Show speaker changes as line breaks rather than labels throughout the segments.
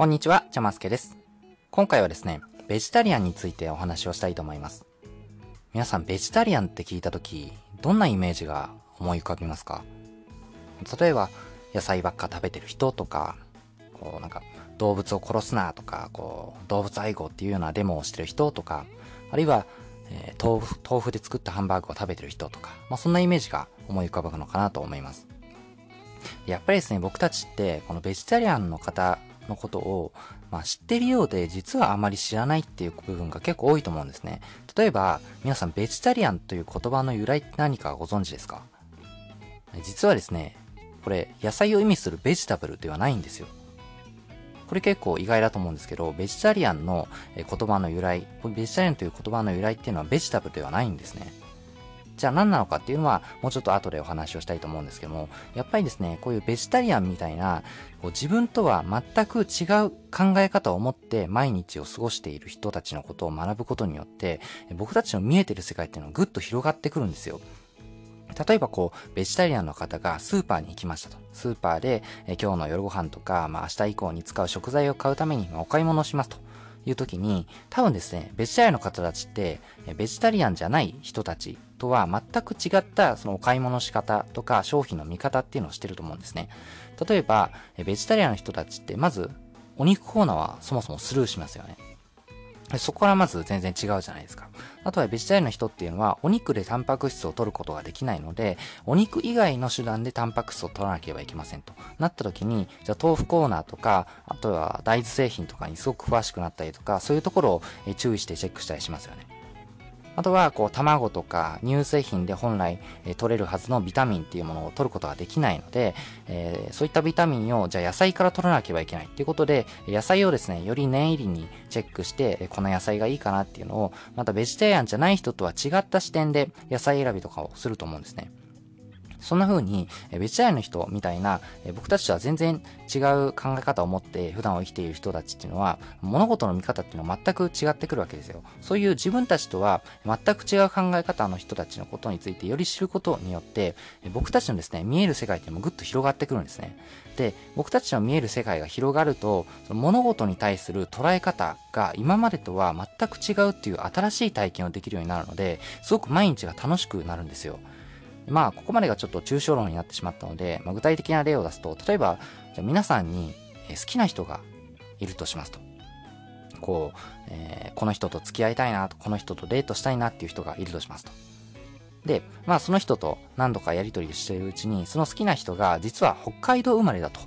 こんにちは、ちゃますけです。今回はですね、ベジタリアンについてお話をしたいと思います。皆さん、ベジタリアンって聞いたとき、どんなイメージが思い浮かびますか？例えば、野菜ばっか食べてる人とか、こうなんか、動物を殺すなとか、こう、動物愛護っていうようなデモをしてる人とか、あるいは、えー豆腐、豆腐で作ったハンバーグを食べてる人とか、まあそんなイメージが思い浮かぶのかなと思います。やっぱりですね、僕たちって、このベジタリアンの方のことを、まあ、知ってるようで、実はあまり知らないっていう部分が結構多いと思うんですね。例えば、皆さん、ベジタリアンという言葉の由来って何かご存知ですか？実はですね、これ、野菜を意味するベジタブルではないんですよ。これ結構意外だと思うんですけど、ベジタリアンのえ言葉の由来、ベジタリアンという言葉の由来っていうのはベジタブルではないんですね。じゃあ何なのかっていうのはもうちょっと後でお話をしたいと思うんですけども、やっぱりですね、こういうベジタリアンみたいな、こう自分とは全く違う考え方を持って毎日を過ごしている人たちのことを学ぶことによって、僕たちの見えてる世界っていうのがぐっと広がってくるんですよ。例えばこう、ベジタリアンの方がスーパーに行きましたと。スーパーで、え今日の夜ご飯とか、まあ明日以降に使う食材を買うために、まお買い物をしますと。いう時に、多分ですね、ベジタリアンの方たちって、ベジタリアンじゃない人たちとは全く違ったそのお買い物仕方とか商品の見方っていうのをしてると思うんですね。例えば、ベジタリアンの人たちって、まず、お肉コーナーはそもそもスルーしますよね。そこからまず全然違うじゃないですか。あとはベジタリアンの人っていうのはお肉でタンパク質を取ることができないので、お肉以外の手段でタンパク質を取らなければいけませんと。なった時に、じゃあ豆腐コーナーとか、あとは大豆製品とかにすごく詳しくなったりとか、そういうところを注意してチェックしたりしますよね。あとは、こう、卵とか乳製品で本来、え取れるはずのビタミンっていうものを取ることができないので、えーそういったビタミンを、じゃあ野菜から取らなければいけないっていうことで、野菜をですね、より念入りにチェックして、えこの野菜がいいかなっていうのを、またベジタリアンじゃない人とは違った視点で野菜選びとかをすると思うんですね。そんな風に、えーベジタリアンの人みたいな、僕たちとは全然違う考え方を持って普段を生きている人たちっていうのは、物事の見方っていうのは全く違ってくるわけですよ。そういう自分たちとは全く違う考え方の人たちのことについてより知ることによって、僕たちのですね、見える世界っていうのもぐっと広がってくるんですね。で、僕たちの見える世界が広がると、その物事に対する捉え方が今までとは全く違うっていう新しい体験をできるようになるので、すごく毎日が楽しくなるんですよ。まあ、ここまでがちょっと抽象論になってしまったので、まあ、具体的な例を出すと、例えば、じゃ皆さんに好きな人がいるとしますと。こう、えーこの人と付き合いたいなと、この人とデートしたいなっていう人がいるとしますと。で、まあその人と何度かやりとりしているうちに、その好きな人が実は北海道生まれだと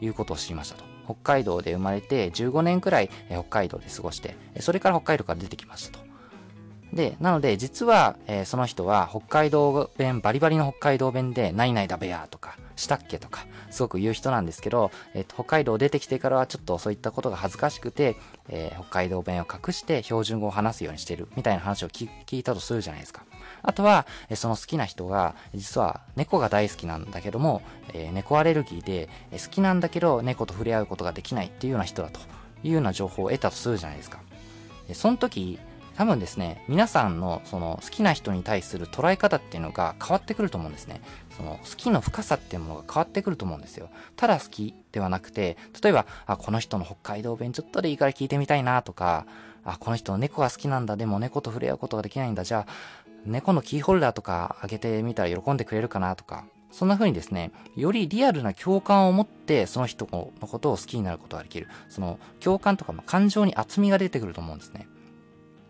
いうことを知りましたと。北海道で生まれて15年くらい北海道で過ごして、それから北海道から出てきましたと。で、なので、実は、えーその人は北海道弁、バリバリの北海道弁で、ないないだべやとか、したっけとか、すごく言う人なんですけど、えーと北海道出てきてからはちょっとそういったことが恥ずかしくて、えー北海道弁を隠して標準語を話すようにしてるみたいな話を聞いたとするじゃないですか。あとは、えその好きな人が、実は猫が大好きなんだけども、え猫アレルギーで、え好きなんだけど猫と触れ合うことができないっていうような人だというような情報を得たとするじゃないですか。でその時、多分ですね、皆さんのその好きな人に対する捉え方っていうのが変わってくると思うんですね。その好きの深さっていうものが変わってくると思うんですよ。ただ好きではなくて、例えば、あ、この人の北海道弁ちょっとでいいから聞いてみたいなとか、あ、この人猫が好きなんだ、でも猫と触れ合うことができないんだ、じゃあ、猫のキーホルダーとかあげてみたら喜んでくれるかなとか、そんな風にですね、よりリアルな共感を持って、その人のことを好きになることができる。その共感とか、ま感情に厚みが出てくると思うんですね。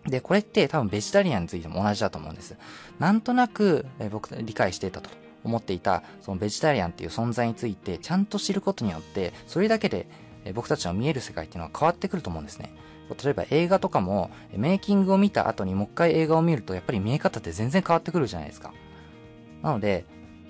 で、これって多分ベジタリアンについても同じだと思うんです。なんとなく、え僕理解していたと思っていた、そのベジタリアンっていう存在についてちゃんと知ることによって、それだけで、え僕たちの見える世界っていうのは変わってくると思うんですね。例えば映画とかも、メイキングを見た後にもう一回映画を見ると、やっぱり見え方って全然変わってくるじゃないですか。なので、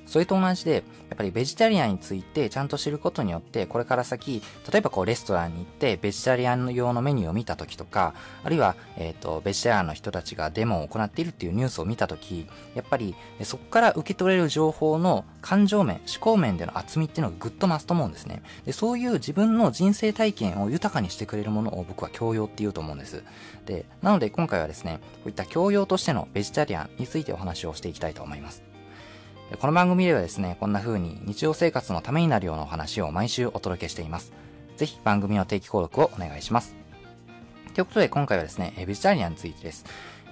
それと同じで、やっぱりベジタリアンについてちゃんと知ることによって、これから先、例えばこうレストランに行って、ベジタリアン用のメニューを見た時とか、あるいは、えっ、と、ベジタリアンの人たちがデモを行っているっていうニュースを見た時、やっぱり、そこから受け取れる情報の感情面、思考面での厚みっていうのがぐっと増すと思うんですね。で、そういう自分の人生体験を豊かにしてくれるものを僕は教養って言うと思うんです。で、なので今回はですね、こういった教養としてのベジタリアンについてお話をしていきたいと思います。この番組ではですね、こんな風に日常生活のためになるようなお話を毎週お届けしています。ぜひ番組の定期購読をお願いします。ということで今回はですね、ベジタリアンについてです。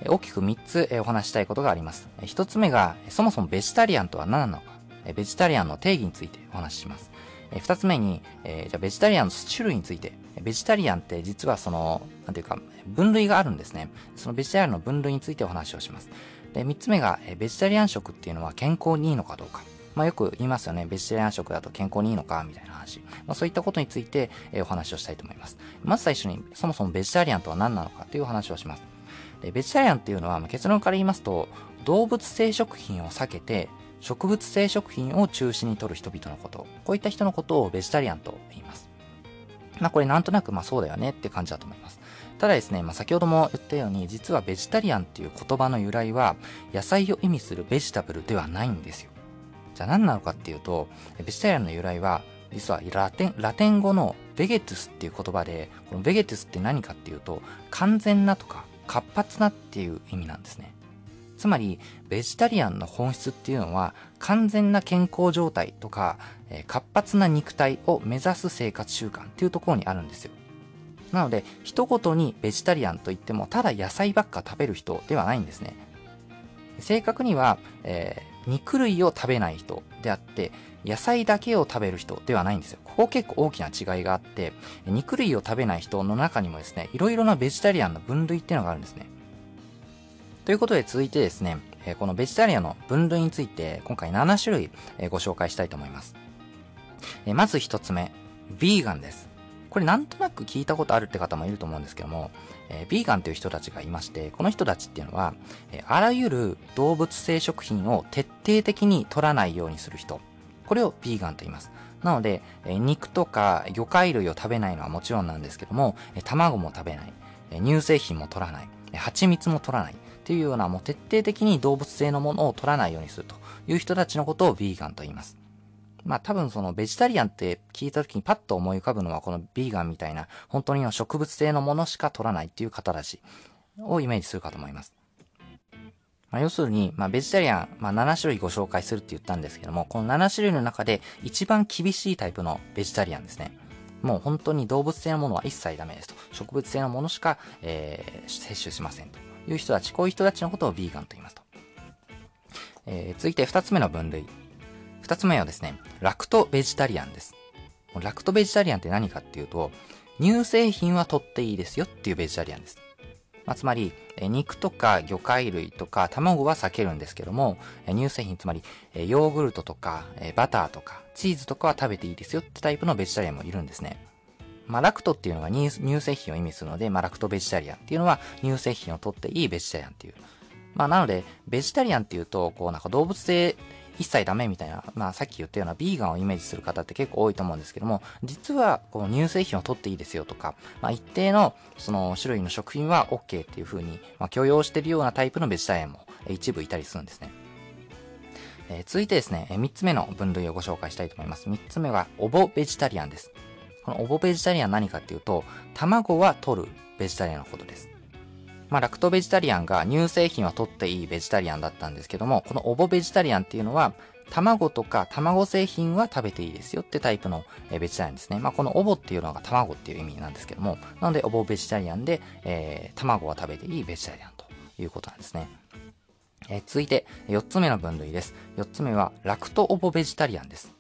大きく3つお話したいことがあります。1つ目が、そもそもベジタリアンとは何なのか、ベジタリアンの定義についてお話しします。2つ目に、じゃベジタリアンの種類について、ベジタリアンって実はその、なんていうか、分類があるんですね。そのベジタリアンの分類についてお話をします。で、3つ目が、ベジタリアン食っていうのは健康にいいのかどうか。まあよく言いますよね。ベジタリアン食だと健康にいいのかみたいな話。まあそういったことについて、え、お話をしたいと思います。まず最初に、そもそもベジタリアンとは何なのかというお話をします。でベジタリアンっていうのはま、結論から言いますと、動物性食品を避けて、植物性食品を中心に摂る人々のこと、こういった人のことをベジタリアンと言います。まあこれなんとなくまあそうだよねって感じだと思います。ただですね、まあ、先ほども言ったように、実はベジタリアンっていう言葉の由来は、野菜を意味するベジタブルではないんですよ。じゃあ何なのかっていうと、ベジタリアンの由来は、実はラテン、ラテン語のベゲトゥスっていう言葉で、このベゲトゥスって何かっていうと、完全なとか活発なっていう意味なんですね。つまり、ベジタリアンの本質っていうのは、完全な健康状態とか、え、活発な肉体を目指す生活習慣っていうところにあるんですよ。なので、一言にベジタリアンといっても、ただ野菜ばっか食べる人ではないんですね。正確には、えー、肉類を食べない人であって、野菜だけを食べる人ではないんですよ。ここ結構大きな違いがあって、肉類を食べない人の中にもですね、いろいろなベジタリアンの分類っていうのがあるんですね。ということで続いてですね、このベジタリアンの分類について今回7種類ご紹介したいと思います。まず1つ目、ヴィーガンです。これなんとなく聞いたことあるって方もいると思うんですけども、えー、ビーガンという人たちがいまして、この人たちっていうのは、え、あらゆる動物性食品を徹底的に取らないようにする人。これをビーガンと言います。なので、え、肉とか魚介類を食べないのはもちろんなんですけども、え、卵も食べない、え、乳製品も取らない、え、蜂蜜も取らない、っていうようなもう徹底的に動物性のものを取らないようにするという人たちのことをビーガンと言います。まあ多分そのベジタリアンって聞いた時にパッと思い浮かぶのはこのビーガンみたいな本当に植物性のものしか取らないっていう方たちをイメージするかと思います。まあ、要するに、まあ、ベジタリアン、まあ、7種類ご紹介するって言ったんですけども、この7種類の中で一番厳しいタイプのベジタリアンですね。もう本当に動物性のものは一切ダメですと。植物性のものしか、えー、摂取しませんという人たち、こういう人たちのことをビーガンと言いますと。えー、続いて二つ目の分類。二つ目はですね、ラクトベジタリアンです。ラクトベジタリアンって何かっていうと、乳製品は取っていいですよっていうベジタリアンです。まあ、つまり、肉とか魚介類とか卵は避けるんですけども、乳製品、つまり、ヨーグルトとか、バターとか、チーズとかは食べていいですよってタイプのベジタリアンもいるんですね。まあ、ラクトっていうのが乳製品を意味するので、まあ、ラクトベジタリアンっていうのは乳製品を取っていいベジタリアンっていう。まあ、なので、ベジタリアンっていうと、こうなんか動物性一切ダメみたいな、まあさっき言ったようなビーガンをイメージする方って結構多いと思うんですけども、実はこの乳製品を取っていいですよとか、まあ一定のその種類の食品は OK っていう風に、まあ、許容してるようなタイプのベジタリアンも一部いたりするんですね。えー、続いてですね、3つ目の分類をご紹介したいと思います。3つ目は、オボベジタリアンです。このオボベジタリアン何かっていうと、卵は取るベジタリアンのことです。まあ、ラクトベジタリアンが乳製品は取っていいベジタリアンだったんですけども、このオボベジタリアンっていうのは、卵とか卵製品は食べていいですよってタイプのベジタリアンですね。まあ、このオボっていうのが卵っていう意味なんですけども、なのでオボベジタリアンで、えー、卵は食べていいベジタリアンということなんですね。えー、続いて、4つ目の分類です。4つ目は、ラクトオボベジタリアンです。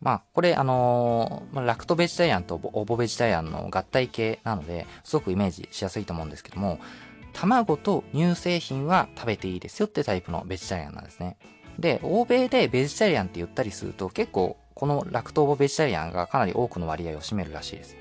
まあ、これ、あのー、ラクトベジタリアンとオボベジタリアンの合体系なので、すごくイメージしやすいと思うんですけども、卵と乳製品は食べていいですよってタイプのベジタリアンなんですね。で、欧米でベジタリアンって言ったりすると結構このラクトーボベジタリアンがかなり多くの割合を占めるらしいです。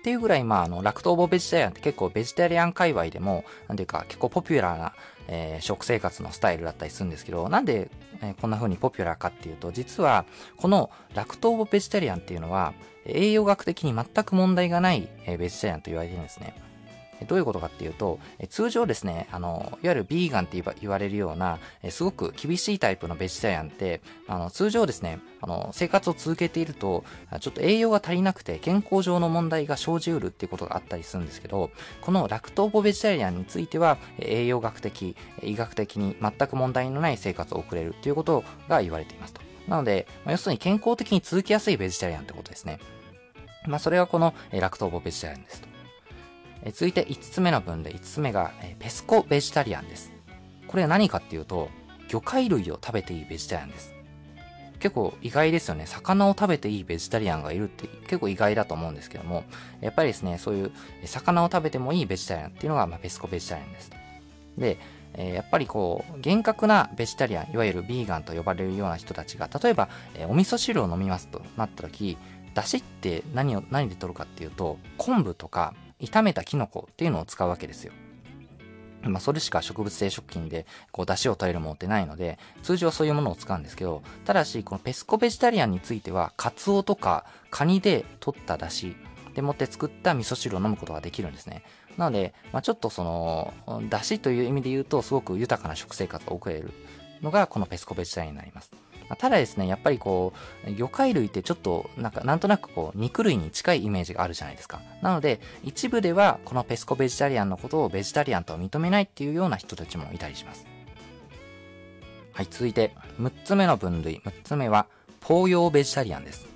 っていうぐらい、まあ、あの、ラクトーボベジタリアンって結構ベジタリアン界隈でも、なんていうか結構ポピュラーな、えー、食生活のスタイルだったりするんですけど、なんで、えー、こんな風にポピュラーかっていうと、実は、このラクトーボベジタリアンっていうのは、栄養学的に全く問題がない、えー、ベジタリアンと言われてるんですね。どういうことかっていうと、通常ですね、あの、いわゆるビーガンって言われるような、すごく厳しいタイプのベジタリアンって、あの、通常ですね、あの、生活を続けていると、ちょっと栄養が足りなくて健康上の問題が生じうるっていうことがあったりするんですけど、このラクトーボベジタリアンについては、栄養学的、医学的に全く問題のない生活を送れるっていうことが言われていますと。なので、要するに健康的に続きやすいベジタリアンってことですね。まあ、それがこの、えラクトーボベジタリアンですと。え続いて5つ目の分類、5つ目が、えペスコベジタリアンです。これは何かっていうと、魚介類を食べていいベジタリアンです。結構意外ですよね。魚を食べていいベジタリアンがいるって結構意外だと思うんですけども、やっぱりですね、そういう魚を食べてもいいベジタリアンっていうのが、ま、ペスコベジタリアンです。で、え、やっぱりこう、厳格なベジタリアン、いわゆるビーガンと呼ばれるような人たちが、例えば、え、お味噌汁を飲みますとなった時、だしって何を、何で取るかっていうと、昆布とか炒めたキノコっていうのを使うわけですよ。まあ、それしか植物性食品で、こう、出汁を取れるものってないので、通常はそういうものを使うんですけど、ただし、このペスコベジタリアンについては、カツオとかカニで取った出汁でもって作った味噌汁を飲むことができるんですね。なので、まあ、ちょっとその、出汁という意味で言うと、すごく豊かな食生活を送れるのが、このペスコベジタリアンになります。ただですね、やっぱりこう、魚介類ってちょっと、なんか、なんとなくこう、肉類に近いイメージがあるじゃないですか。なので、一部では、このペスコベジタリアンのことをベジタリアンとは認めないっていうような人たちもいたりします。はい、続いて、6つ目の分類。6つ目は、ポーヨーベジタリアンです。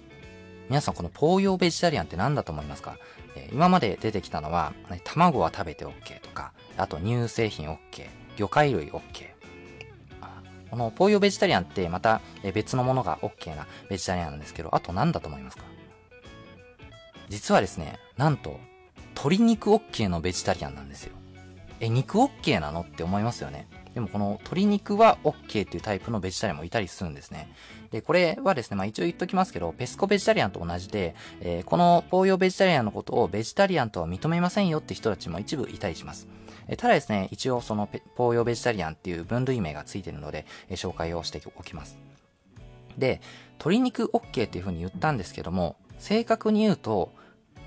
皆さん、このポーヨーベジタリアンって何だと思いますか、えー、今まで出てきたのは、卵は食べて OK とか、あと乳製品 OK、魚介類 OK、このポーヨベジタリアンってまた別のものが OK なベジタリアンなんですけど、あと何だと思いますか？実はですね、なんと、鶏肉 OK のベジタリアンなんですよ。え、肉 OK なのって思いますよね。でもこの鶏肉は OK っていうタイプのベジタリアンもいたりするんですね。で、これはですね、まあ一応言っときますけど、ペスコベジタリアンと同じで、えー、このポーヨベジタリアンのことをベジタリアンとは認めませんよって人たちも一部いたりします。えただですね、一応そのポーヨベジタリアンっていう分類名がついてるので、え紹介をしておきます。で、鶏肉 OK っていうふうに言ったんですけども、正確に言うと、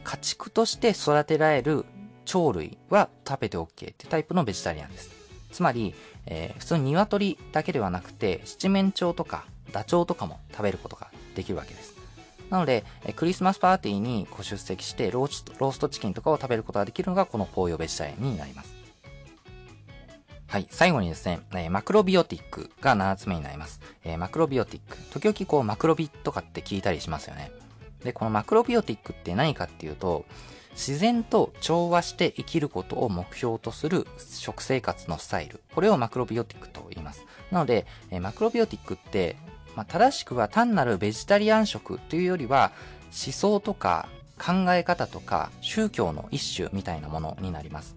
家畜として育てられる鳥類は食べて OK ってタイプのベジタリアンです。つまり、えー、普通に鶏だけではなくて、七面鳥とかダチョウとかも食べることができるわけです。なので、えクリスマスパーティーにご出席してロースト、ローストチキンとかを食べることができるのがこのポーヨベジタリアンになります。はい。最後にですね、マクロビオティックが7つ目になります。えー、マクロビオティック。時々こう、マクロビとかって聞いたりしますよね。で、このマクロビオティックって何かっていうと、自然と調和して生きることを目標とする食生活のスタイル。これをマクロビオティックと言います。なので、えマクロビオティックって、まあ、正しくは単なるベジタリアン食というよりは、思想とか考え方とか宗教の一種みたいなものになります。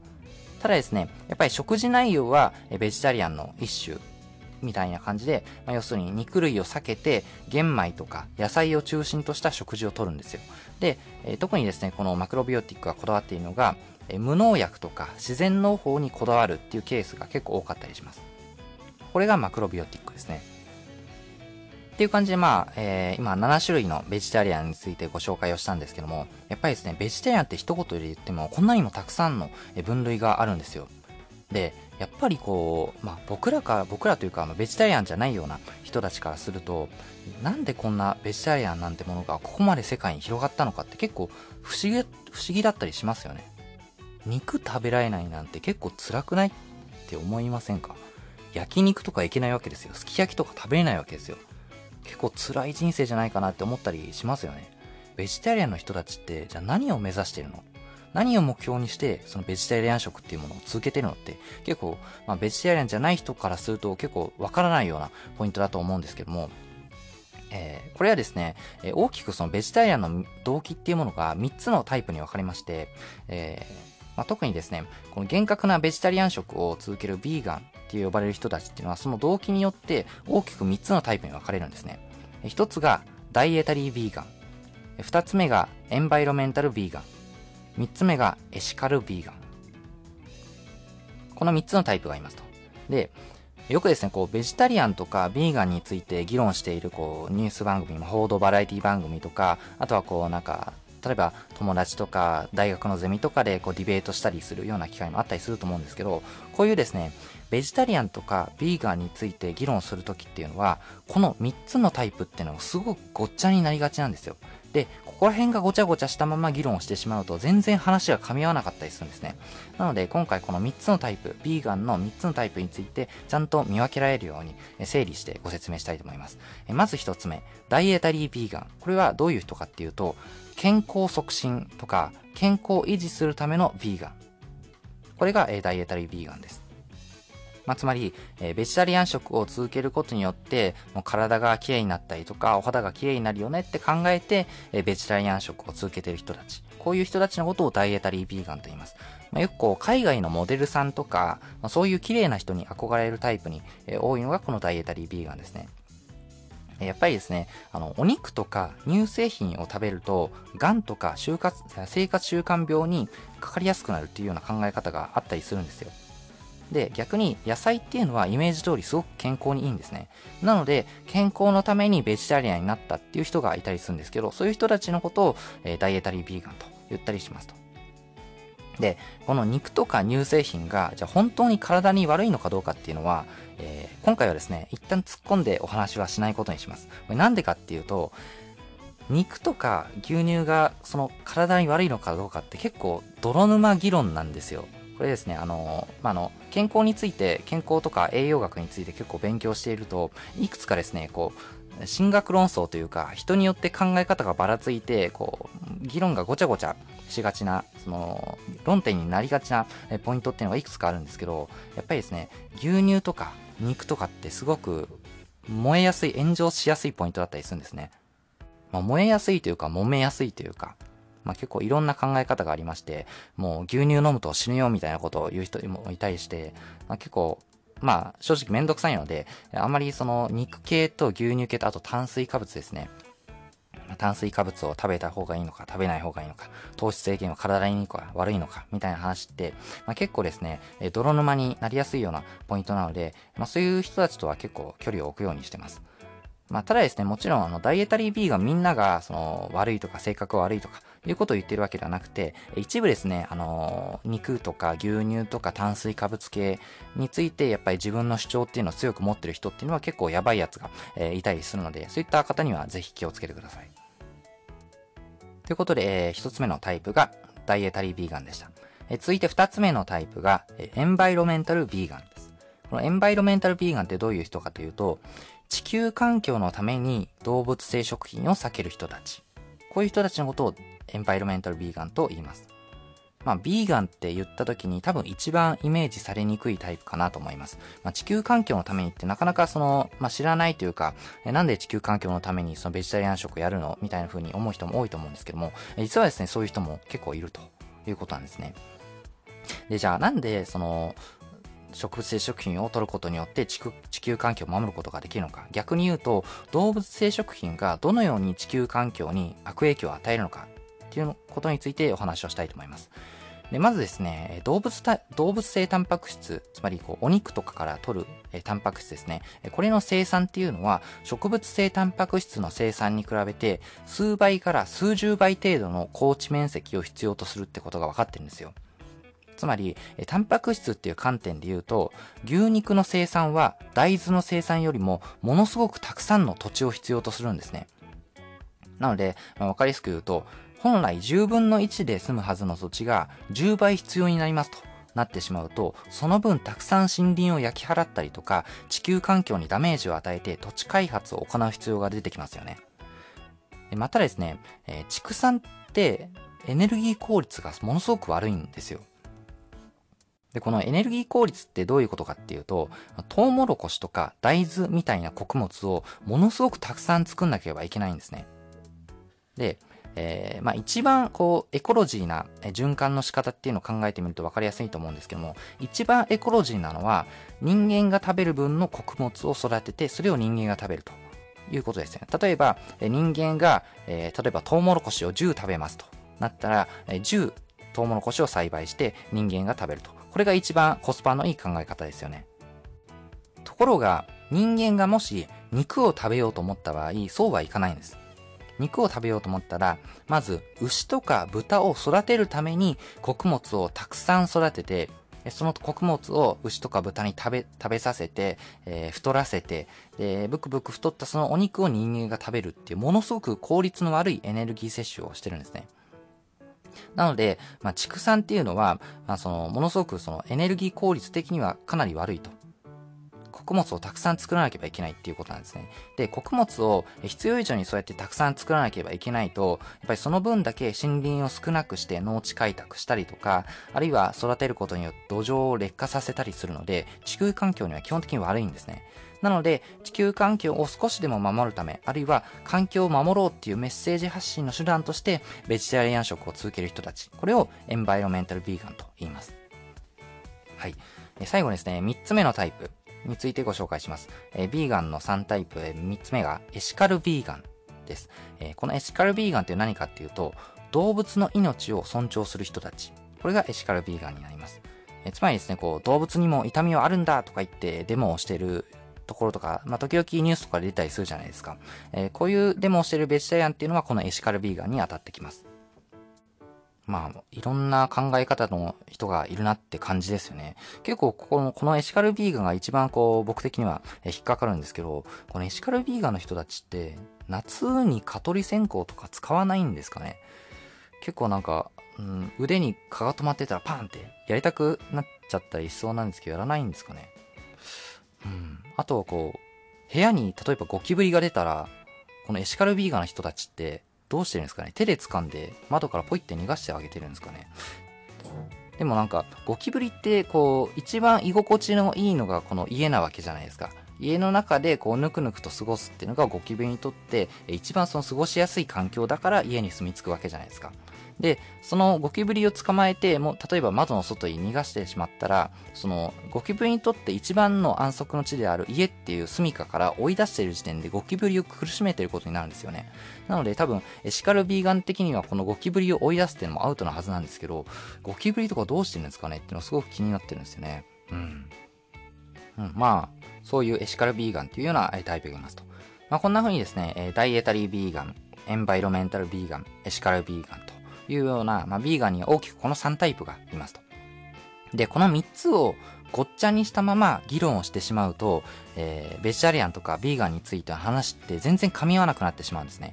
ただですね、やっぱり食事内容はベジタリアンの一種みたいな感じで、まあ、要するに肉類を避けて玄米とか野菜を中心とした食事をとるんですよ。で、え、特にですね、このマクロビオティックがこだわっているのが、え、無農薬とか自然農法にこだわるっていうケースが結構多かったりします。これがマクロビオティックですね。っていう感じで、まあ、えー、今7種類のベジタリアンについてご紹介をしたんですけども、やっぱりですね、ベジタリアンって一言で言っても、こんなにもたくさんの分類があるんですよ。で、やっぱりこう、まあ僕らか、僕らというか、ベジタリアンじゃないような人たちからすると、なんでこんなベジタリアンなんてものがここまで世界に広がったのかって結構不思議、不思議だったりしますよね。肉食べられないなんて結構辛くないって思いませんか？焼肉とかいけないわけですよ。すき焼きとか食べれないわけですよ。結構辛い人生じゃないかなって思ったりしますよね。ベジタリアンの人たちって、じゃあ何を目指してるの？何を目標にして、そのベジタリアン食っていうものを続けてるのって、結構、まあ、ベジタリアンじゃない人からすると結構わからないようなポイントだと思うんですけども、えー、これはですね、えー、大きくそのベジタリアンの動機っていうものが3つのタイプに分かれまして、えーまあ、特にですね、この厳格なベジタリアン食を続けるビーガンって呼ばれる人たちっていうのは、その動機によって大きく3つのタイプに分かれるんですね。1つがダイエタリービーガン。2つ目がエンバイロメンタルビーガン。3つ目がエシカルビーガン。この3つのタイプがいますと。で、よくですね、こう、ベジタリアンとかビーガンについて議論している、こう、ニュース番組、報道バラエティ番組とか、あとはこう、なんか、例えば友達とか大学のゼミとかでこうディベートしたりするような機会もあったりすると思うんですけど、こういうですね、ベジタリアンとかビーガンについて議論するときっていうのは、この3つのタイプっていうのがすごくごっちゃになりがちなんですよ。で、ここら辺がごちゃごちゃしたまま議論をしてしまうと全然話が噛み合わなかったりするんですね。なので今回この3つのタイプ、ビーガンの3つのタイプについてちゃんと見分けられるように整理してご説明したいと思います。まず1つ目、ダイエタリービーガン。これはどういう人かっていうと、健康促進とか健康維持するためのビーガン。これがダイエタリービーガンです。まあ、つまり、えー、ベジタリアン食を続けることによって、もう体が綺麗になったりとか、お肌が綺麗になるよねって考えて、えー、ベジタリアン食を続けてる人たち。こういう人たちのことをダイエタリービーガンと言います。まあ、よくこう、海外のモデルさんとか、まあ、そういう綺麗な人に憧れるタイプに、えー、多いのがこのダイエタリービーガンですね。やっぱりですね、あの、お肉とか乳製品を食べると、癌とか就活、生活習慣病にかかりやすくなるっていうような考え方があったりするんですよ。で、逆に野菜っていうのはイメージ通りすごく健康にいいんですね。なので、健康のためにベジタリアンになったっていう人がいたりするんですけど、そういう人たちのことを、えー、ダイエタリービーガンと言ったりしますと。で、この肉とか乳製品が、じゃあ本当に体に悪いのかどうかっていうのは、えー、今回はですね、一旦突っ込んでお話はしないことにします。なんでかっていうと、肉とか牛乳がその体に悪いのかどうかって結構泥沼議論なんですよ。これですね、あの、まあ、の、健康について、健康とか栄養学について結構勉強していると、いくつかですね、こう、進学論争というか、人によって考え方がばらついて、こう、議論がごちゃごちゃしがちな、その、論点になりがちなポイントっていうのがいくつかあるんですけど、やっぱりですね、牛乳とか肉とかってすごく燃えやすい、炎上しやすいポイントだったりするんですね。まあ、燃えやすいというか、揉めやすいというか、まあ、結構いろんな考え方がありまして、もう牛乳飲むと死ぬよみたいなことを言う人もいたりして、まあ、結構、まあ正直めんどくさいので、あんまりその肉系と牛乳系とあと炭水化物ですね。炭水化物を食べた方がいいのか、食べない方がいいのか、糖質制限は体にいいのか、悪いのか、みたいな話って、まあ、結構ですね、泥沼になりやすいようなポイントなので、まあ、そういう人たちとは結構距離を置くようにしてます。まあ、ただですね、もちろん、あの、ダイエタリー B がみんなが、その、悪いとか、性格悪いとか、いうことを言ってるわけではなくて、一部ですね、あの、肉とか牛乳とか炭水化物系について、やっぱり自分の主張っていうのを強く持ってる人っていうのは結構やばいやつが、えー、いたりするので、そういった方にはぜひ気をつけてください。ということで、えー、一つ目のタイプが、ダイエタリービーガンでした。えー、続いて二つ目のタイプが、えー、エンバイロメンタルビーガンです。このエンバイロメンタルビーガンってどういう人かというと、地球環境のために動物性食品を避ける人たち。こういう人たちのことをエンバイロメンタルビーガンと言います。まあ、ビーガンって言った時に多分一番イメージされにくいタイプかなと思います。まあ、地球環境のためにってなかなかその、まあ、知らないというか、えなんで地球環境のためにそのベジタリアン食やるのみたいな風に思う人も多いと思うんですけども、実はですね、そういう人も結構いるということなんですね。で、じゃあなんでその、植物性食品を取ることによって地球環境を守ることができるのか。逆に言うと、動物性食品がどのように地球環境に悪影響を与えるのかっていうことについてお話をしたいと思います。でまずですね、動物動物性タンパク質、つまりこうお肉とかから取るえタンパク質ですね。これの生産っていうのは植物性タンパク質の生産に比べて数倍から数十倍程度の高地面積を必要とするってことが分かってるんですよ。つまり、タンパク質っていう観点で言うと、牛肉の生産は大豆の生産よりもものすごくたくさんの土地を必要とするんですね。なので、まあ、わかりやすく言うと、本来10分の1で済むはずの土地が10倍必要になりますとなってしまうと、その分たくさん森林を焼き払ったりとか、地球環境にダメージを与えて土地開発を行う必要が出てきますよね。またですね、えー、畜産ってエネルギー効率がものすごく悪いんですよ。で、このエネルギー効率ってどういうことかっていうと、トウモロコシとか大豆みたいな穀物をものすごくたくさん作んなければいけないんですね。で、えー、まあ一番こうエコロジーな循環の仕方っていうのを考えてみると分かりやすいと思うんですけども、一番エコロジーなのは人間が食べる分の穀物を育てて、それを人間が食べるということですね。例えば、人間が、えー、例えばトウモロコシを10食べますとなったら、10トウモロコシを栽培して人間が食べると。これが一番コスパのいい考え方ですよね。ところが、人間がもし肉を食べようと思った場合、そうはいかないんです。肉を食べようと思ったら、まず牛とか豚を育てるために穀物をたくさん育てて、その穀物を牛とか豚に食べ、食べさせて、えー、太らせて、で、ブクブク太ったそのお肉を人間が食べるっていう、ものすごく効率の悪いエネルギー摂取をしてるんですね。なので、まあ、畜産っていうのは、まあ、その、ものすごくそのエネルギー効率的にはかなり悪いと。穀物をたくさん作らなければいけないっていうことなんですね。で、穀物を必要以上にそうやってたくさん作らなければいけないと、やっぱりその分だけ森林を少なくして農地開拓したりとか、あるいは育てることによって土壌を劣化させたりするので、地球環境には基本的に悪いんですね。なので、地球環境を少しでも守るため、あるいは環境を守ろうっていうメッセージ発信の手段として、ベジタリアン食を続ける人たち、これをエンバイロメンタルビーガンと言います。はい。最後ですね、3つ目のタイプ。についてご紹介します。えー、ビーガンの3タイプ、えー、3つ目がエシカルビーガンです。えー、このエシカルビーガンって何かっていうと、動物の命を尊重する人たち。これがエシカルビーガンになります。えつまりですね、こう、動物にも痛みはあるんだとか言ってデモをしてるところとか、まあ、時々ニュースとかで出たりするじゃないですか。えー、こういうデモをしてるベジタリアンっていうのはこのエシカルビーガンに当たってきます。まあ、いろんな考え方の人がいるなって感じですよね。結構、ここの、このエシカルビーガンが一番こう、僕的には引っかかるんですけど、このエシカルビーガンの人たちって、夏に蚊取り線香とか使わないんですかね？結構なんか、うん、腕に蚊が止まってたらパンってやりたくなっちゃったりしそうなんですけど、やらないんですかね？うん。あとはこう、部屋に例えばゴキブリが出たら、このエシカルビーガンの人たちって、どうしてるんですかね？手で掴んで窓からポイって逃がしてあげてるんですかね？でもなんか、ゴキブリって、こう、一番居心地のいいのがこの家なわけじゃないですか。家の中でこうぬくぬくと過ごすっていうのがゴキブリにとって一番その過ごしやすい環境だから家に住み着くわけじゃないですか。で、そのゴキブリを捕まえて、もう例えば窓の外に逃がしてしまったら、そのゴキブリにとって一番の安息の地である家っていう住処から追い出している時点でゴキブリを苦しめていることになるんですよね。なので多分、エシカルビーガン的にはこのゴキブリを追い出すっていうのもアウトなはずなんですけど、ゴキブリとかどうしてるんですかねっていうのすごく気になってるんですよね。うん。うん、まあ、そういうエシカルビーガンっていうようなタイプがいますと。まあ、こんな風にですね、ダイエタリービーガン、エンバイロメンタルビーガン、エシカルビーガンというような、まあ、ビーガンには大きくこの3タイプがいますと。で、この3つをごっちゃにしたまま議論をしてしまうと、えー、ベジタリアンとかビーガンについての話って全然噛み合わなくなってしまうんですね。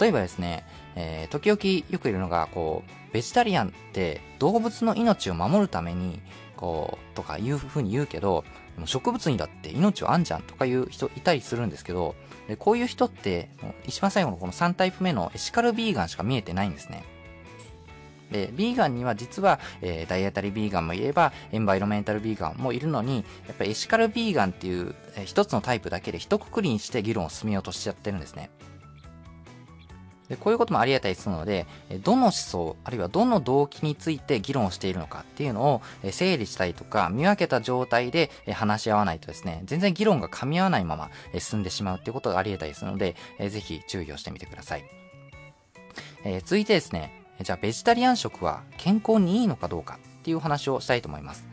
例えばですね、えー、時々よくいるのが、こう、ベジタリアンって動物の命を守るために、こう、とかいうふうに言うけど、植物にだって命はあんじゃんとかいう人いたりするんですけど、こういう人って、一番最後のこの3タイプ目のエシカルビーガンしか見えてないんですね。で、ビーガンには実は、えー、ダイエタリービーガンもいれば、エンバイロメンタルビーガンもいるのに、やっぱりエシカルビーガンっていう、えー、一つのタイプだけで一括りにして議論を進めようとしちゃってるんですね。でこういうこともあり得たりするので、どの思想、あるいはどの動機について議論しているのかっていうのを整理したりとか、見分けた状態で話し合わないとですね、全然議論が噛み合わないまま進んでしまうっていうことがあり得たりするので、ぜひ注意をしてみてください。え続いてですね、じゃあベジタリアン食は健康にいいのかどうかっていう話をしたいと思います。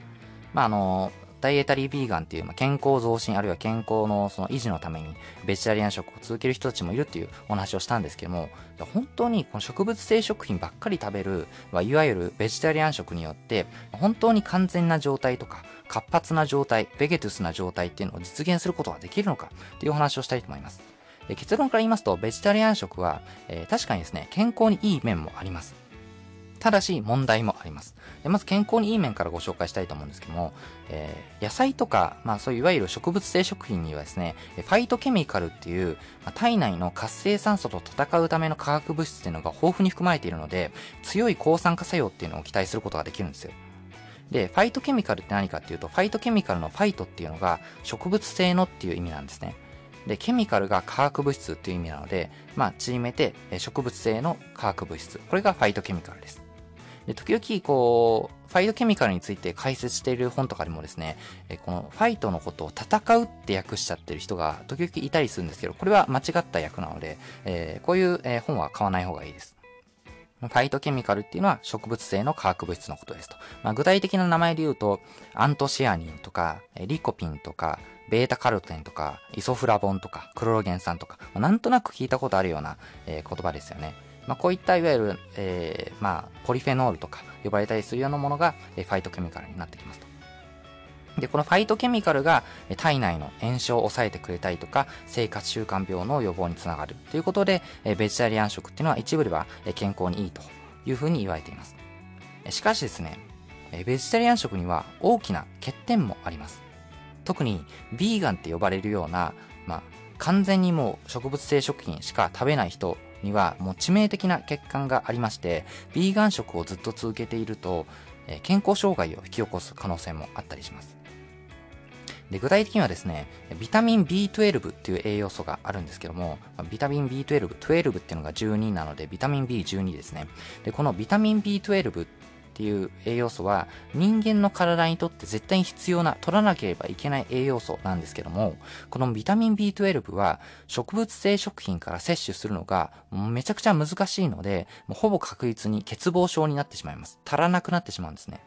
まあ、あの、ダイエタリービーガンっていう、まあ、健康増進あるいは健康のその維持のためにベジタリアン食を続ける人たちもいるっていうお話をしたんですけども、本当にこの植物性食品ばっかり食べる、まあ、いわゆるベジタリアン食によって、本当に完全な状態とか、活発な状態、ベゲトゥスな状態っていうのを実現することができるのかっていうお話をしたいと思います。結論から言いますと、ベジタリアン食は、えー、確かにですね、健康にいい面もあります。ただし問題もあります。まず健康にいい面からご紹介したいと思うんですけども、えー、野菜とか、まあそういういわゆる植物性食品にはですね、ファイトケミカルっていう、まあ、体内の活性酸素と戦うための化学物質っていうのが豊富に含まれているので、強い抗酸化作用っていうのを期待することができるんですよ。で、ファイトケミカルって何かっていうと、ファイトケミカルのファイトっていうのが植物性のっていう意味なんですね。で、ケミカルが化学物質っていう意味なので、まあ、縮めて植物性の化学物質。これがファイトケミカルです。で、時々、こう、ファイトケミカルについて解説している本とかでもですね、えこのファイトのことを戦うって訳しちゃってる人が時々いたりするんですけど、これは間違った訳なので、えー、こういう、え本は買わない方がいいです。ファイトケミカルっていうのは植物性の化学物質のことですと。まあ、具体的な名前で言うと、アントシアニンとか、リコピンとか、ベータカロテンとか、イソフラボンとか、クロロゲン酸とか、まあ、なんとなく聞いたことあるような、えー、言葉ですよね。まあ、こういったいわゆる、えー、まあ、ポリフェノールとか呼ばれたりするようなものが、えー、ファイトケミカルになってきますと。で、このファイトケミカルが体内の炎症を抑えてくれたりとか、生活習慣病の予防につながるということで、ベジタリアン食っていうのは一部では健康にいいというふうに言われています。しかしですね、ベジタリアン食には大きな欠点もあります。特に、ビーガンって呼ばれるような、まあ、完全にもう植物性食品しか食べない人にはもう致命的な欠陥がありまして、ビーガン食をずっと続けていると、え健康障害を引き起こす可能性もあったりします。で具体的にはですね、ビタミン B12 っていう栄養素があるんですけども、ビタミン B12、12っていうのが12なので、ビタミン B12 ですね。で、このビタミン B12 っっていう栄養素は人間の体にとって絶対に必要な取らなければいけない栄養素なんですけどもこのビタミン B12 は植物性食品から摂取するのがめちゃくちゃ難しいのでもうほぼ確実に欠乏症になってしまいます足らなくなってしまうんですね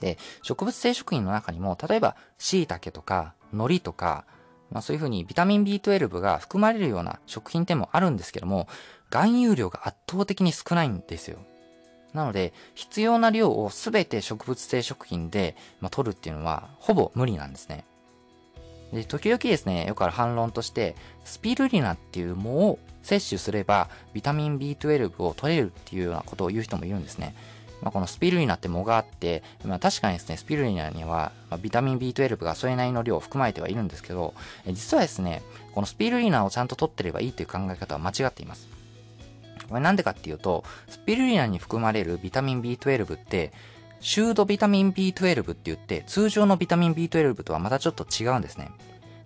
で、植物性食品の中にも、例えば、椎茸とか、海苔とか、まあそういうふうにビタミン B12 が含まれるような食品店もあるんですけども、含有量が圧倒的に少ないんですよ。なので、必要な量を全て植物性食品で、まあ、取るっていうのは、ほぼ無理なんですね。で、時々ですね、よくある反論として、スピルリナっていう藻を摂取すれば、ビタミン B12 を取れるっていうようなことを言う人もいるんですね。まあ、このスピルリナって藻があって、まあ、確かにですね、スピルリナには、まビタミン B12 がそれなりの量を含まれてはいるんですけど、実はですね、このスピルリナをちゃんと取ってればいいという考え方は間違っています。これなんでかっていうと、スピルリナに含まれるビタミン B12 って、シュードビタミン B12 って言って、通常のビタミン B12 とはまたちょっと違うんですね。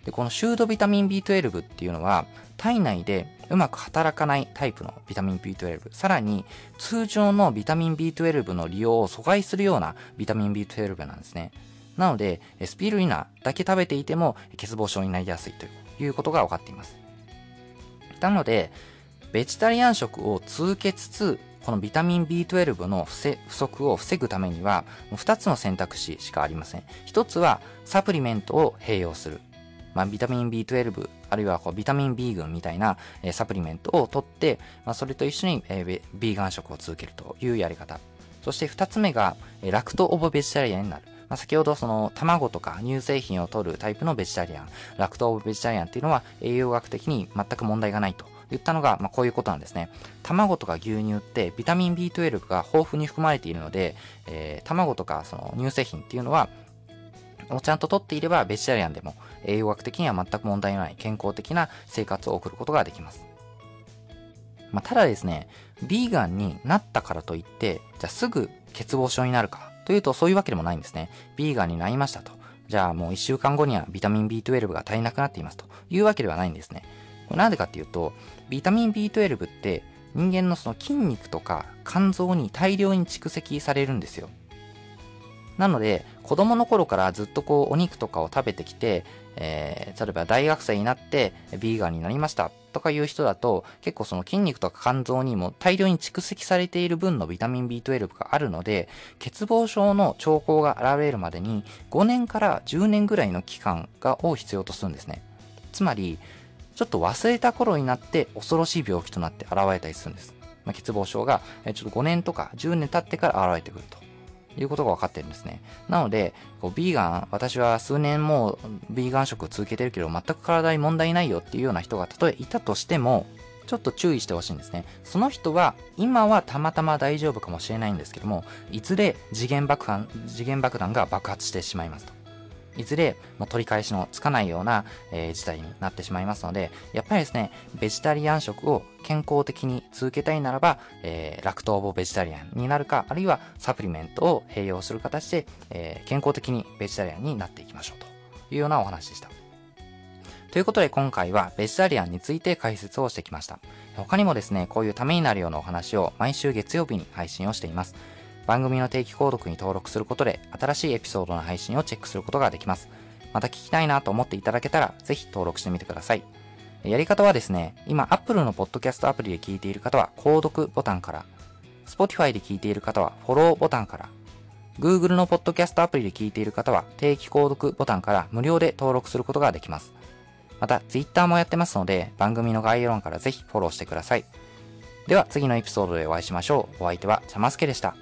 で、このシュードビタミン B12 っていうのは、体内でうまく働かないタイプのビタミン B12、さらに通常のビタミン B12 の利用を阻害するようなビタミン B12 なんですね。なので、スピルリナだけ食べていても欠乏症になりやすいということが分かっています。なので、ベジタリアン食を続けつつ、このビタミン B12 の不足を防ぐためには、2つの選択肢しかありません。1つは、サプリメントを併用する。まあ、ビタミン B12、あるいはこうビタミン B 群みたいな、え、サプリメントを取って、まあ、それと一緒に、えー、ビーガン食を続けるというやり方。そして二つ目が、え、ラクトオブベジタリアンになる。まあ、先ほどその卵とか乳製品を取るタイプのベジタリアン、ラクトオブベジタリアンっていうのは栄養学的に全く問題がないと言ったのが、まあ、こういうことなんですね。卵とか牛乳ってビタミン B12 が豊富に含まれているので、えー、卵とかその乳製品っていうのはをちゃんと取っていればベジタリアンでも栄養学的には全く問題のない健康的な生活を送ることができます。まあ、ただですね、ビーガンになったからといって、じゃあすぐ欠乏症になるかというとそういうわけでもないんですね。ビーガンになりましたと。じゃあもう1週間後にはビタミン B12 が足りなくなっていますというわけではないんですね。これなんでかっていうと、ビタミン B12 って人間のその筋肉とか肝臓に大量に蓄積されるんですよ。なので、子供の頃からずっとこうお肉とかを食べてきて、えー、例えば大学生になってビーガンになりましたとかいう人だと結構その筋肉とか肝臓にも大量に蓄積されている分のビタミン B12 があるので欠乏症の兆候が現れるまでに5年から10年ぐらいの期間がを必要とするんですねつまりちょっと忘れた頃になって恐ろしい病気となって現れたりするんです、まあ、欠乏症がえちょっと5年とか10年経ってから現れてくるということが分かってるんですね。なので、こうビーガン、私は数年もうビーガン食を続けてるけど、全く体に問題ないよっていうような人がたとえいたとしても、ちょっと注意してほしいんですね。その人は、今はたまたま大丈夫かもしれないんですけども、いずれ次元爆弾、次元爆弾が爆発してしまいますと。いずれ、ま、取り返しのつかないような、えー、事態になってしまいますので、やっぱりですね、ベジタリアン食を健康的に続けたいならば、えー、ラクトーボベジタリアンになるか、あるいはサプリメントを併用する形で、えー、健康的にベジタリアンになっていきましょうというようなお話でした。ということで今回はベジタリアンについて解説をしてきました。他にもですね、こういうためになるようなお話を毎週月曜日に配信をしています。番組の定期購読に登録することで新しいエピソードの配信をチェックすることができます。また聞きたいなと思っていただけたら、ぜひ登録してみてください。やり方はですね、今 Apple のポッドキャストアプリで聞いている方は購読ボタンから、Spotify で聞いている方はフォローボタンから、Google のポッドキャストアプリで聞いている方は定期購読ボタンから無料で登録することができます。また Twitter もやってますので番組の概要欄からぜひフォローしてください。では次のエピソードでお会いしましょう。お相手はちゃますけでした。